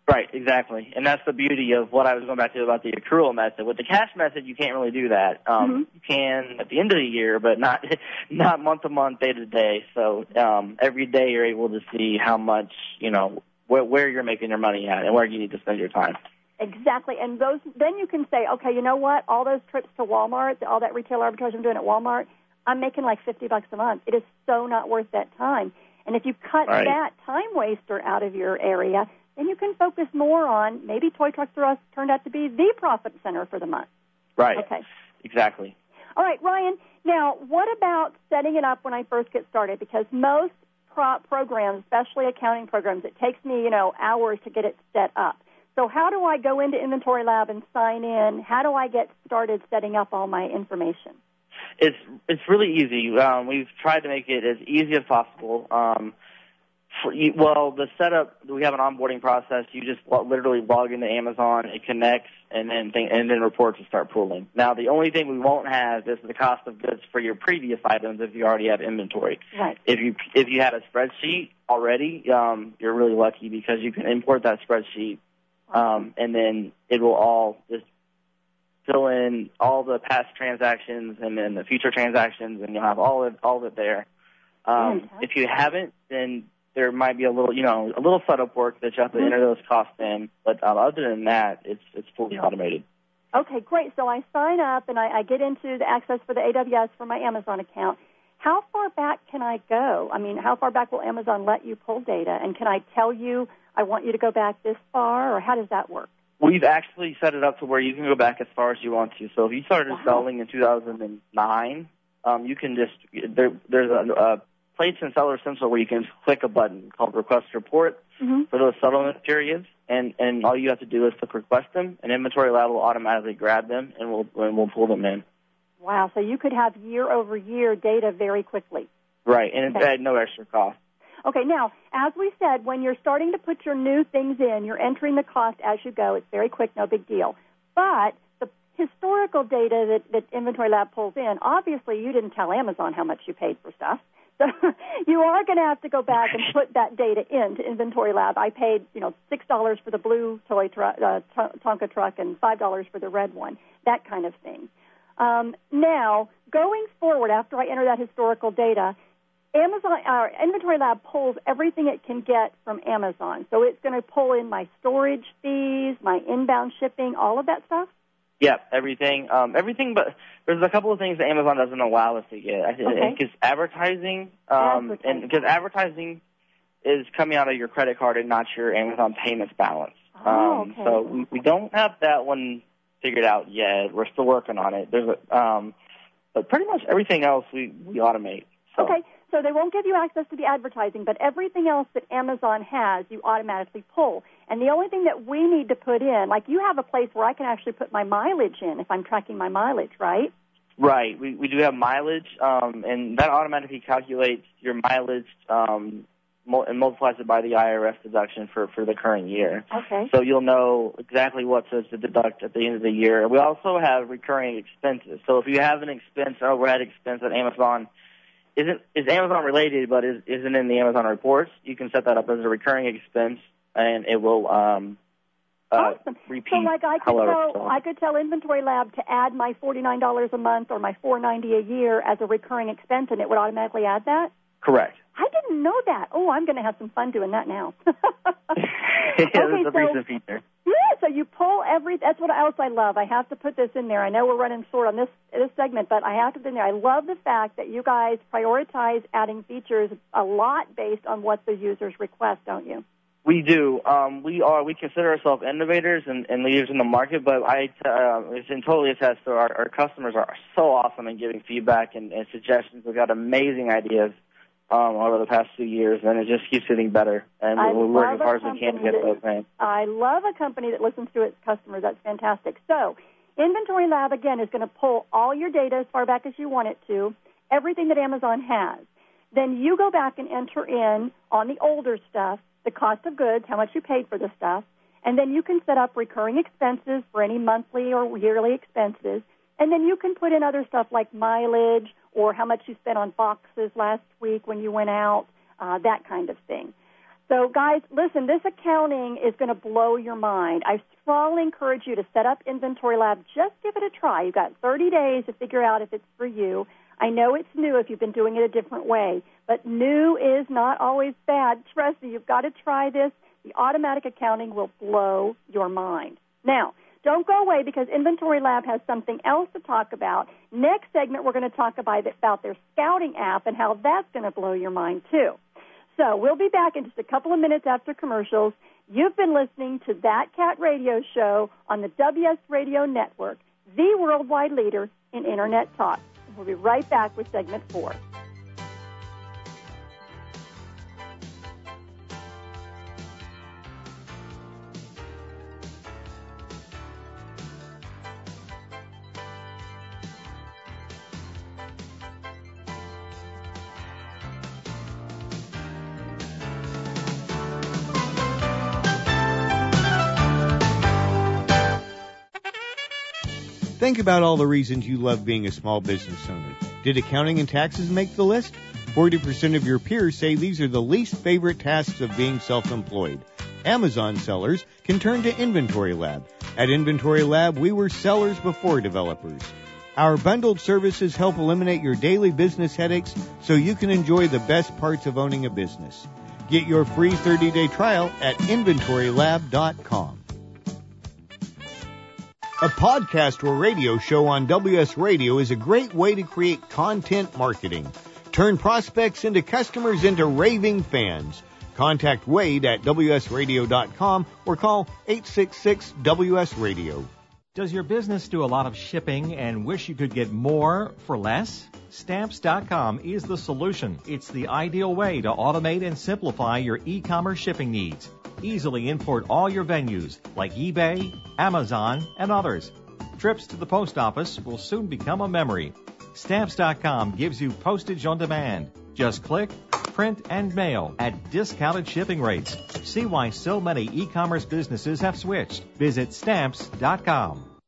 Right, exactly. And that's the beauty of what I was going back to about the accrual method. With the cash method, you can't really do that. Um, Mm-hmm. You can at the end of the year, but not <laughs> not month to month, day to day. So um, every day you're able to see how much, you know, where, where you're making your money at and where you need to spend your time. Exactly. And those then you can say, okay, you know what? All those trips to Walmart, all that retail arbitrage I'm doing at Walmart, I'm making like 50 bucks a month. It is so not worth that time. And if you cut Right. that time waster out of your area, then you can focus more on maybe Toy Trucks R Us turned out to be the profit center for the month. Right. Okay. Exactly. All right, Ryan. Now, what about setting it up when I first get started? Because most prop programs, especially accounting programs, it takes me, you know, hours to get it set up. So, how do I go into Inventory Lab and sign in? How do I get started setting up all my information? It's it's really easy. Um, we've tried to make it as easy as possible. Um, for well, the setup we have an onboarding process. You just literally log into Amazon, it connects, and then th- and then reports will start pooling. Now, the only thing we won't have is the cost of goods for your previous items if you already have inventory. Right. If you if you had a spreadsheet already, um, you're really lucky because you can import that spreadsheet, um, and then it will all just fill in all the past transactions and then the future transactions, and you'll have all of all of it there. Um, if you haven't, then there might be a little, you know, a little setup work that you have to enter those costs in. But um, other than that, it's it's fully automated. Okay, great. So I sign up and I, I get into the access for the AWS for my Amazon account. How far back can I go? I mean, how far back will Amazon let you pull data? And can I tell you I want you to go back this far, or how does that work? We've actually set it up to where you can go back as far as you want to. So if you started Wow. selling in 2009, um, you can just there, there's a, a place in Seller Central where you can click a button called Request Report Mm-hmm. for those settlement periods, and and all you have to do is click Request them, and Inventory Lab will automatically grab them and we'll and we'll pull them in. Wow, so you could have year over year data very quickly. Right, and it's Okay. at no extra cost. Okay, now, as we said, when you're starting to put your new things in, you're entering the cost as you go. It's very quick, no big deal. But the historical data that, that Inventory Lab pulls in, obviously you didn't tell Amazon how much you paid for stuff. So <laughs> you are going to have to go back and put that data into Inventory Lab. I paid, you know, six dollars for the blue toy truck, uh, T- Tonka truck, and five dollars for the red one. That kind of thing. Um, now, going forward, after I enter that historical data, Amazon our Inventory Lab pulls everything it can get from Amazon. So it's going to pull in my storage fees, my inbound shipping, all of that stuff. Yep, everything, um, everything. But there's a couple of things that Amazon doesn't allow us to get. I think Okay. advertising, um, and because advertising is coming out of your credit card and not your Amazon payments balance. Oh, um. So we, we don't have that one figured out yet. We're still working on it. There's a, um, but pretty much everything else we we automate. So. Okay, so they won't give you access to the advertising, but everything else that Amazon has, you automatically pull. And the only thing that we need to put in, like you have a place where I can actually put my mileage in if I'm tracking my mileage, right? Right. We we do have mileage, um, and that automatically calculates your mileage um, and multiplies it by the IRS deduction for for the current year. Okay. So you'll know exactly what to, to deduct at the end of the year. We also have recurring expenses. So if you have an expense, overhead expense at Amazon, isn't is Amazon related but is, isn't in the Amazon reports, you can set that up as a recurring expense, and it will um, uh, repeat. So like I could tell so. I could tell Inventory Lab to add my forty nine dollars a month or my four ninety a year as a recurring expense and it would automatically add that? Correct. I didn't know that. Oh, I'm gonna have some fun doing that now. <laughs> <laughs> Okay, a so- recent feature. Yeah, so you pull every. That's what else I love. I have to put this in there. I know we're running short on this this segment, but I have to put in there. I love the fact that you guys prioritize adding features a lot based on what the users request, don't you? We do. Um, we are. We consider ourselves innovators and, and leaders in the market. But I uh, can totally attest to our, our customers are so awesome in giving feedback and, and suggestions. We've got amazing ideas um, over the past few years, and it just keeps getting better. And I we're working as hard as we can to get that- those things. I love a company that listens to its customers. That's fantastic. So Inventory Lab, again, is going to pull all your data as far back as you want it to, everything that Amazon has. Then you go back and enter in on the older stuff the cost of goods, how much you paid for the stuff, and then you can set up recurring expenses for any monthly or yearly expenses. And then you can put in other stuff like mileage or how much you spent on boxes last week when you went out, uh, that kind of thing. So, guys, listen, this accounting is going to blow your mind. I strongly encourage you to set up Inventory Lab. Just give it a try. You've got 30 days to figure out if it's for you. I know it's new if you've been doing it a different way, but new is not always bad. Trust me, you've got to try this. The automatic accounting will blow your mind. Now, don't go away because Inventory Lab has something else to talk about. Next segment, we're going to talk about, about their scouting app and how that's going to blow your mind too. So we'll be back in just a couple of minutes after commercials. You've been listening to That Kat Radio Show on the WS Radio Network, the worldwide leader in Internet talk. We'll be right back with segment four. Think about all the reasons you love being a small business owner. Did accounting and taxes make the list? 40% of your peers say these are the least favorite tasks of being self-employed. Amazon sellers can turn to Inventory Lab. At Inventory Lab, we were sellers before developers. Our bundled services help eliminate your daily business headaches so you can enjoy the best parts of owning a business. Get your free 30-day trial at inventorylab.com. A podcast or radio show on WS Radio is a great way to create content marketing. Turn prospects into customers into raving fans. Contact Wade at WSRadio.com or call 866 WS Radio. Does your business do a lot of shipping and wish you could get more for less? Stamps.com is the solution. It's the ideal way to automate and simplify your e-commerce shipping needs. Easily import all your venues like eBay, Amazon, and others. Trips to the post office will soon become a memory. Stamps.com gives you postage on demand. Just click, print, and mail at discounted shipping rates. See why so many e-commerce businesses have switched. Visit Stamps.com.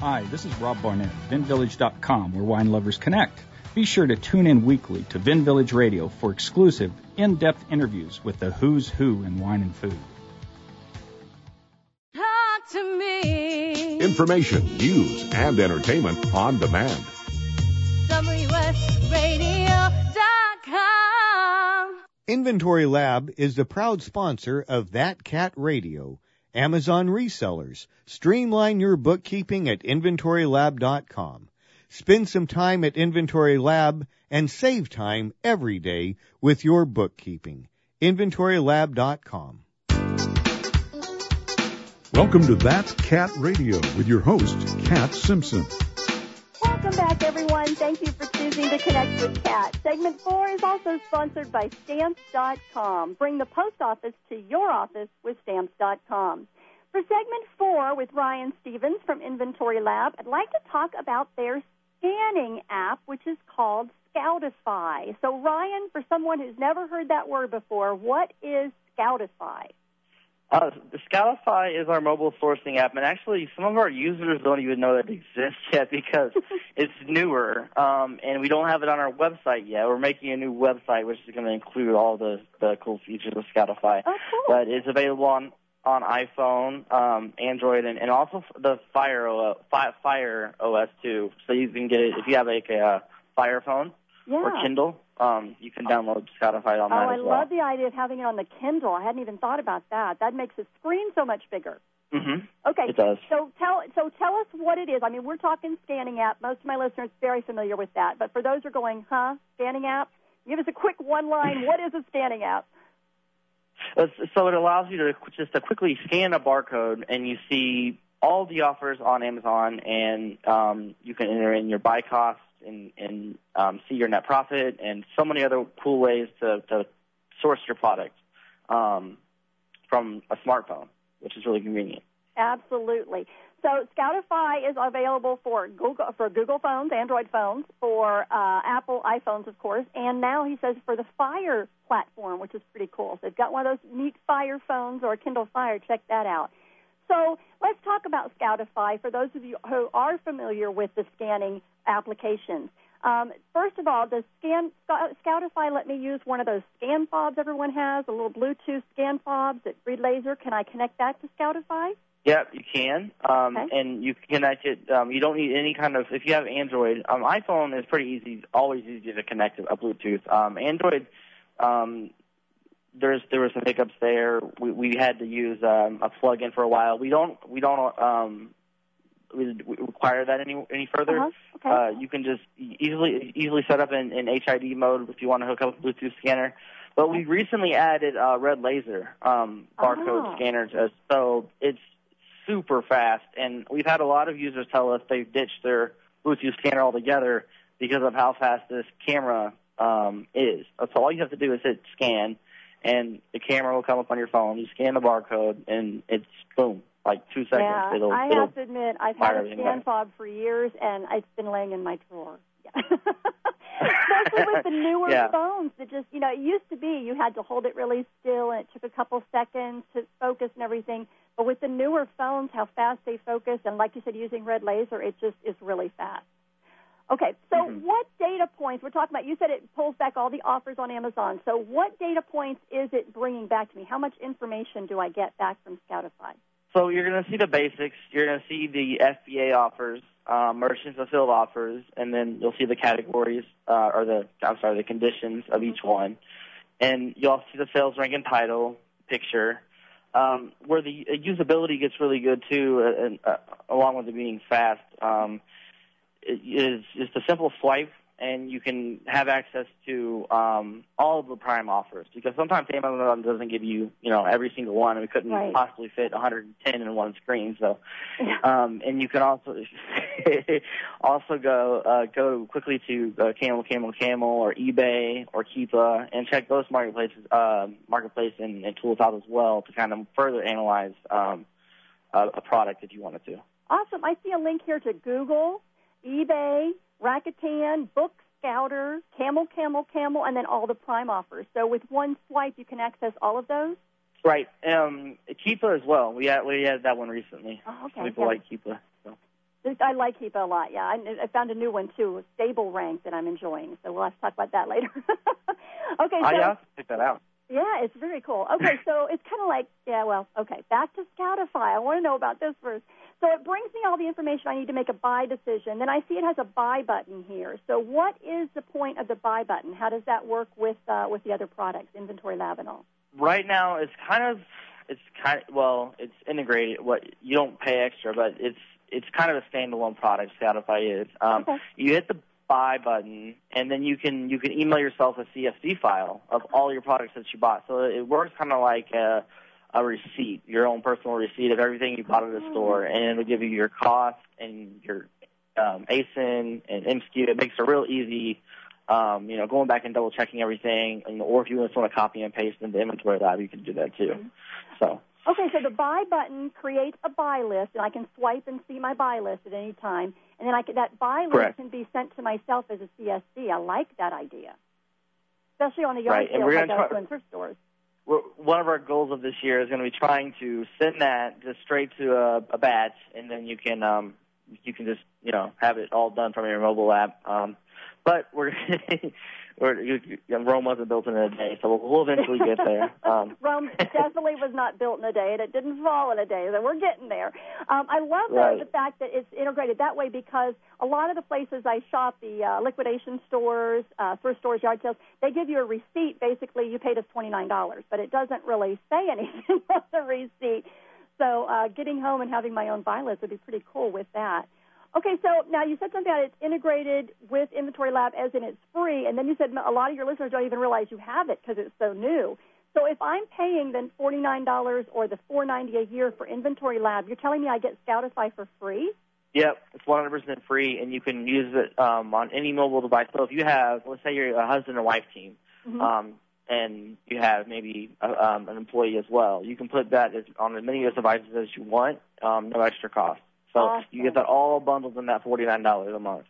Hi, this is Rob Barnett, VinVillage.com, where wine lovers connect. Be sure to tune in weekly to Vin Village Radio for exclusive, in-depth interviews with the who's who in wine and food. Talk to me. Information, news, and entertainment on demand. WSRadio.com. Inventory Lab is the proud sponsor of That Kat Radio. Amazon resellers. Streamline your bookkeeping at inventorylab.com. Spend some time at Inventory Lab and save time every day with your bookkeeping. inventorylab.com. Welcome to That's Kat Radio with your host, Kat Simpson. Welcome back, everyone. Thank you for choosing to connect with Cat. Segment four is also sponsored by Stamps.com. Bring the post office to your office with Stamps.com. For segment four with Ryan Stephens from Inventory Lab, I'd like to talk about their scanning app, which is called Scoutify. So, Ryan, for someone who's never heard that word before, what is Scoutify? Uh, the Scoutify is our mobile sourcing app, and actually, some of our users don't even know that it exists yet <laughs> because <laughs> it's newer, um, and we don't have it on our website yet. We're making a new website, which is going to include all the, the cool features of Scoutify. Oh, cool. But it's available on on iPhone, um, Android, and, and also the Fire OS, Fire OS too. So you can get it if you have like a Fire phone Yeah. or Kindle. Um, you can download Scoutify on Oh, that I as well. love the idea of having it on the Kindle. I hadn't even thought about that. That makes the screen so much bigger. Mm-hmm. Okay. It does. So tell so tell us what it is. I mean, we're talking scanning app. Most of my listeners are very familiar with that. But for those who are going, huh, scanning app? Give us a quick one line. <laughs> what is a scanning app? So it allows you to just to quickly scan a barcode, and you see all the offers on Amazon, and um, you can enter in your buy cost and, and um, see your net profit, and so many other cool ways to, to source your product um, from a smartphone, which is really convenient. Absolutely. So Scoutify is available for Google for Google phones, Android phones, for uh, Apple iPhones, of course, and now he says for the Fire platform, which is pretty cool. So they've got one of those neat Fire phones or Kindle Fire. Check that out. So let's talk about Scoutify for those of you who are familiar with the scanning applications. Um, first of all, does Scan, Scoutify let me use one of those scan fobs everyone has, a little Bluetooth scan fobs that read laser? Can I connect that to Scoutify? Yep, you can, um, Okay. and you can connect it. Um, you don't need any kind of. If you have Android, um, iPhone is pretty easy, always easy to connect a Bluetooth. Um, Android, um, there's there were some hiccups there. We we had to use um, a plug-in for a while. We don't we don't um, require that any any further. Uh-huh. Okay. Uh, you can just easily easily set up in, in HID mode if you want to hook up a Bluetooth scanner. But we recently added uh, red laser um, barcode Oh. scanners, as, so it's super fast. And we've had a lot of users tell us they've ditched their Bluetooth scanner altogether because of how fast this camera um, is. So all you have to do is hit scan, and the camera will come up on your phone. You scan the barcode, and it's boom, like two seconds. Yeah, it'll, I it'll have to admit, I've had a scan fob for years, and it's been laying in my drawer. Yeah. <laughs> <laughs> Especially with the newer Yeah. phones that just, you know, it used to be you had to hold it really still, and it took a couple seconds to focus and everything. But with the newer phones, how fast they focus, and like you said, using red laser, it just is really fast. Okay, so Mm-hmm. what data points we're talking about? You said it pulls back all the offers on Amazon. So what data points is it bringing back to me? How much information do I get back from Scoutify? So you're going to see the basics. You're going to see the FBA offers, uh, merchants fulfilled offers, and then you'll see the categories uh, or the I'm sorry, the conditions of each one, and you'll see the sales rank and title picture. Um, where the uh, usability gets really good too, uh, and uh, along with it being fast, um, is just a simple swipe, and you can have access to um, all of the Prime offers. Because sometimes Amazon doesn't give you, you know, every single one, and we couldn't Right. possibly fit 110 in one screen. So, um, and you can also <laughs> also go uh, go quickly to uh, Camel, Camel, Camel, or eBay or Keepa, and check those marketplaces, uh, marketplace and, and tools out as well to kind of further analyze um, a, a product if you wanted to. Awesome. I see a link here to Google, eBay, Rakuten, Book Scouter, Camel, Camel, Camel, and then all the Prime offers. So with one swipe, you can access all of those. Right. Um, Keepa as well. We had we had that one recently. Oh, okay. People Yeah. like Keepa. So. I like Keepa a lot. Yeah, I, I found a new one too, Stable Rank, that I'm enjoying. So we'll have to talk about that later. <laughs> okay. So, yeah, I'll check that out. Yeah, it's very cool. Okay, so <laughs> it's kind of like, yeah, well, okay, back to Scoutify. I want to know about this first. So it brings me all the information I need to make a buy decision. Then I see it has a buy button here. So what is the point of the buy button? How does that work with uh, with the other products, Inventory Lab and all? Right now, it's kind of it's kind of, well, it's integrated. What you don't pay extra, but it's it's kind of a standalone product. Scoutify is. Um, Okay. You hit the buy button, and then you can you can email yourself a CSV file of all your products that you bought. So it works kind of like a, a receipt, your own personal receipt of everything you bought at the store, and it'll give you your cost and your um, ASIN and MSKU. It makes it real easy. Um, you know, going back and double checking everything, and or if you just want to copy and paste into Inventory Lab, you can do that too. So Okay, so the buy button creates a buy list, and I can swipe and see my buy list at any time, and then I can, that buy list can be sent to myself as a CSV. I like that idea, especially on the yard Right, we're I try- thrift stores. we're, one of our goals of this year is going to be trying to send that just straight to a, a batch, and then you can um, you can just you know have it all done from your mobile app. Um, but we're <laughs> you, Rome wasn't built in a day, so we'll, eventually get there. <laughs> Um, Rome <laughs> definitely was not built in a day, and it didn't fall in a day. So we're getting there. Um, I love Right. the, the fact that it's integrated that way because a lot of the places I shop, the uh, liquidation stores, uh, thrift stores, yard sales, they give you a receipt. Basically, you paid us twenty nine dollars, but it doesn't really <laughs> say anything on the receipt. So uh, getting home and having my own buy list would be pretty cool with that. Okay, so now you said something about it's integrated with Inventory Lab, as in it's free, and then you said a lot of your listeners don't even realize you have it because it's so new. So if I'm paying then forty nine dollars or the four ninety a year for Inventory Lab, you're telling me I get Scoutify for free? Yep, it's 100% free, and you can use it um, on any mobile device. So if you have, let's say you're a husband and wife team, Mhm. um, and you have maybe a, um, an employee as well, you can put that as, on as many of those devices as you want, um, no extra cost. So you get that all bundled in that $49 a month.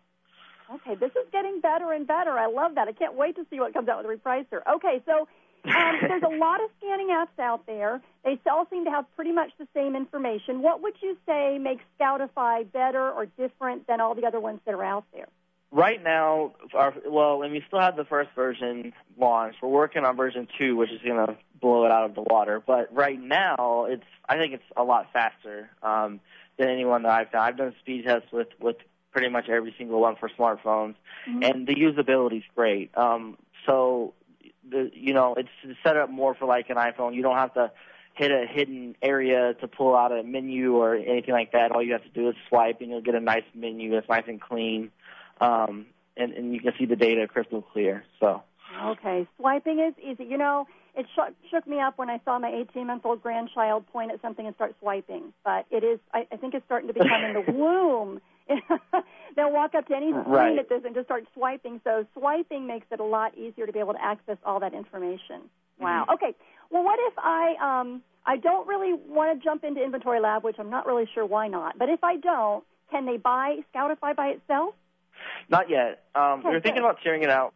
Okay, this is getting better and better. I love that. I can't wait to see what comes out with the repricer. Okay, so um, <laughs> there's a lot of scanning apps out there. They all seem to have pretty much the same information. What would you say makes Scoutify better or different than all the other ones that are out there? Right now, our, well, and we still have the first version launched. We're working on version two, which is going to blow it out of the water. But right now, it's I think it's a lot faster um, than anyone that I've done. I've done speed tests with with pretty much every single one for smartphones, Mhm. and the usability is great. Um, so, the you know, it's set up more for like an iPhone. You don't have to hit a hidden area to pull out a menu or anything like that. All you have to do is swipe, and you'll get a nice menu that's nice and clean um, and, and you can see the data crystal clear. So Okay, swiping is easy. You know, it shook, shook me up when I saw my 18-month-old grandchild point at something and start swiping. But it is, I, I think it's starting to become in the <laughs> womb. <laughs> They'll walk up to any screen Right. at this and just start swiping. So swiping makes it a lot easier to be able to access all that information. Wow. Mm-hmm. Okay. Well, what if I um I don't really want to jump into Inventory Lab, which I'm not really sure why not. But if I don't, can they buy Scoutify by itself? not yet. Um, we Okay, were thinking good. about sharing it out,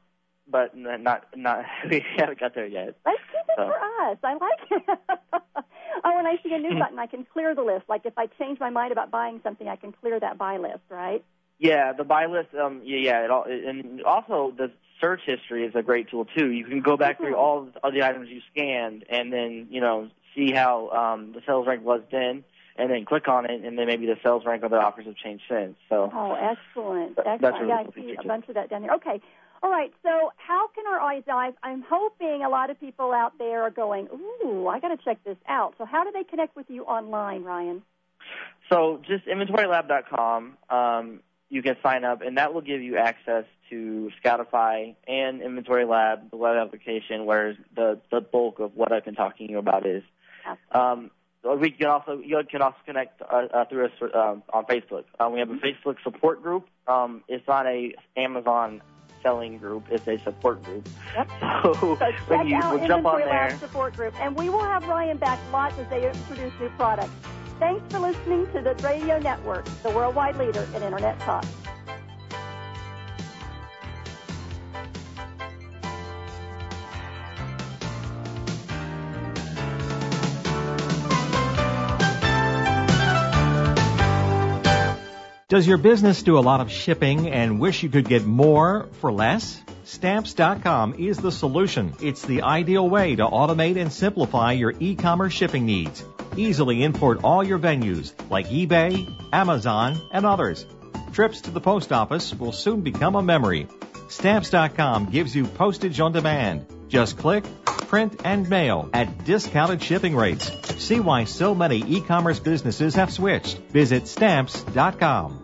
but not not <laughs> we haven't got there yet. Let's keep it So. for us. I like it. <laughs> oh, and I see a new button. I can clear the list. Like if I change my mind about buying something, I can clear that buy list, right? Yeah, the buy list. Um, yeah, yeah. It all, and also the search history is a great tool too. You can go back through all of the items you scanned, and then you know see how um, the sales rank was then, and then click on it, and then maybe the sales rank of the offers have changed since. So Oh, excellent. Excellent. that's a yeah, I see a bunch of that down there. Okay. All right. So how can our eyes dive? I'm hoping a lot of people out there are going, ooh, I got to check this out. So how do they connect with you online, Ryan? So just inventorylab.com. Um, you can sign up, and that will give you access to Scoutify and Inventory Lab, the web application, where the the bulk of what I've been talking to you about is. Um, we can also you can also connect uh, uh, through us um, on Facebook. Uh, we have a Facebook support group. Um, it's not a Amazon selling group; it's a support group. Yep. <laughs> So, So check you out will jump on Inventory Lab there. support group, and we will have Ryan back lots as they introduce new products. Thanks for listening to the Radio Network, the worldwide leader in Internet talk. Does your business do a lot of shipping and wish you could get more for less? Stamps.com is the solution. It's the ideal way to automate and simplify your e-commerce shipping needs. Easily import all your venues like eBay, Amazon, and others. Trips to the post office will soon become a memory. Stamps.com gives you postage on demand. Just click, print, and mail at discounted shipping rates. See why so many e-commerce businesses have switched. Visit Stamps.com.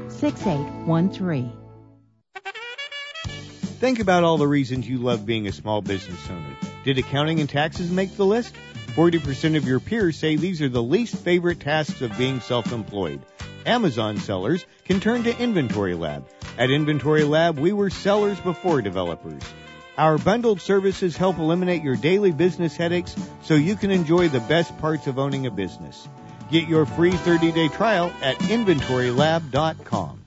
6813. Think about all the reasons you love being a small business owner. Did accounting and taxes make the list? 40% of your peers say these are the least favorite tasks of being self-employed. Amazon sellers can turn to Inventory Lab. At Inventory Lab, we were sellers before developers. Our bundled services help eliminate your daily business headaches so you can enjoy the best parts of owning a business. Get your free 30-day trial at inventorylab.com.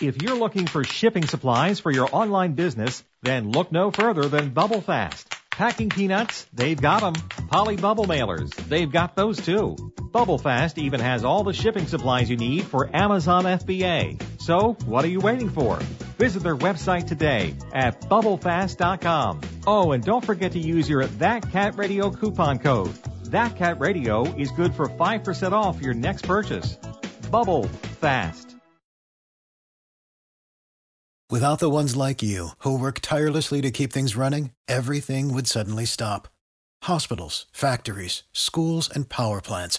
If you're looking for shipping supplies for your online business, then look no further than Bubble Fast. Packing peanuts, they've got them. Poly bubble mailers, they've got those too. Bubble Fast even has all the shipping supplies you need for Amazon FBA. So, what are you waiting for? Visit their website today at bubblefast.com. Oh, and don't forget to use your That Kat Radio coupon code. That Kat Radio is good for 5% off your next purchase. Bubble Fast. Without the ones like you, who work tirelessly to keep things running, everything would suddenly stop. Hospitals, factories, schools, and power plants,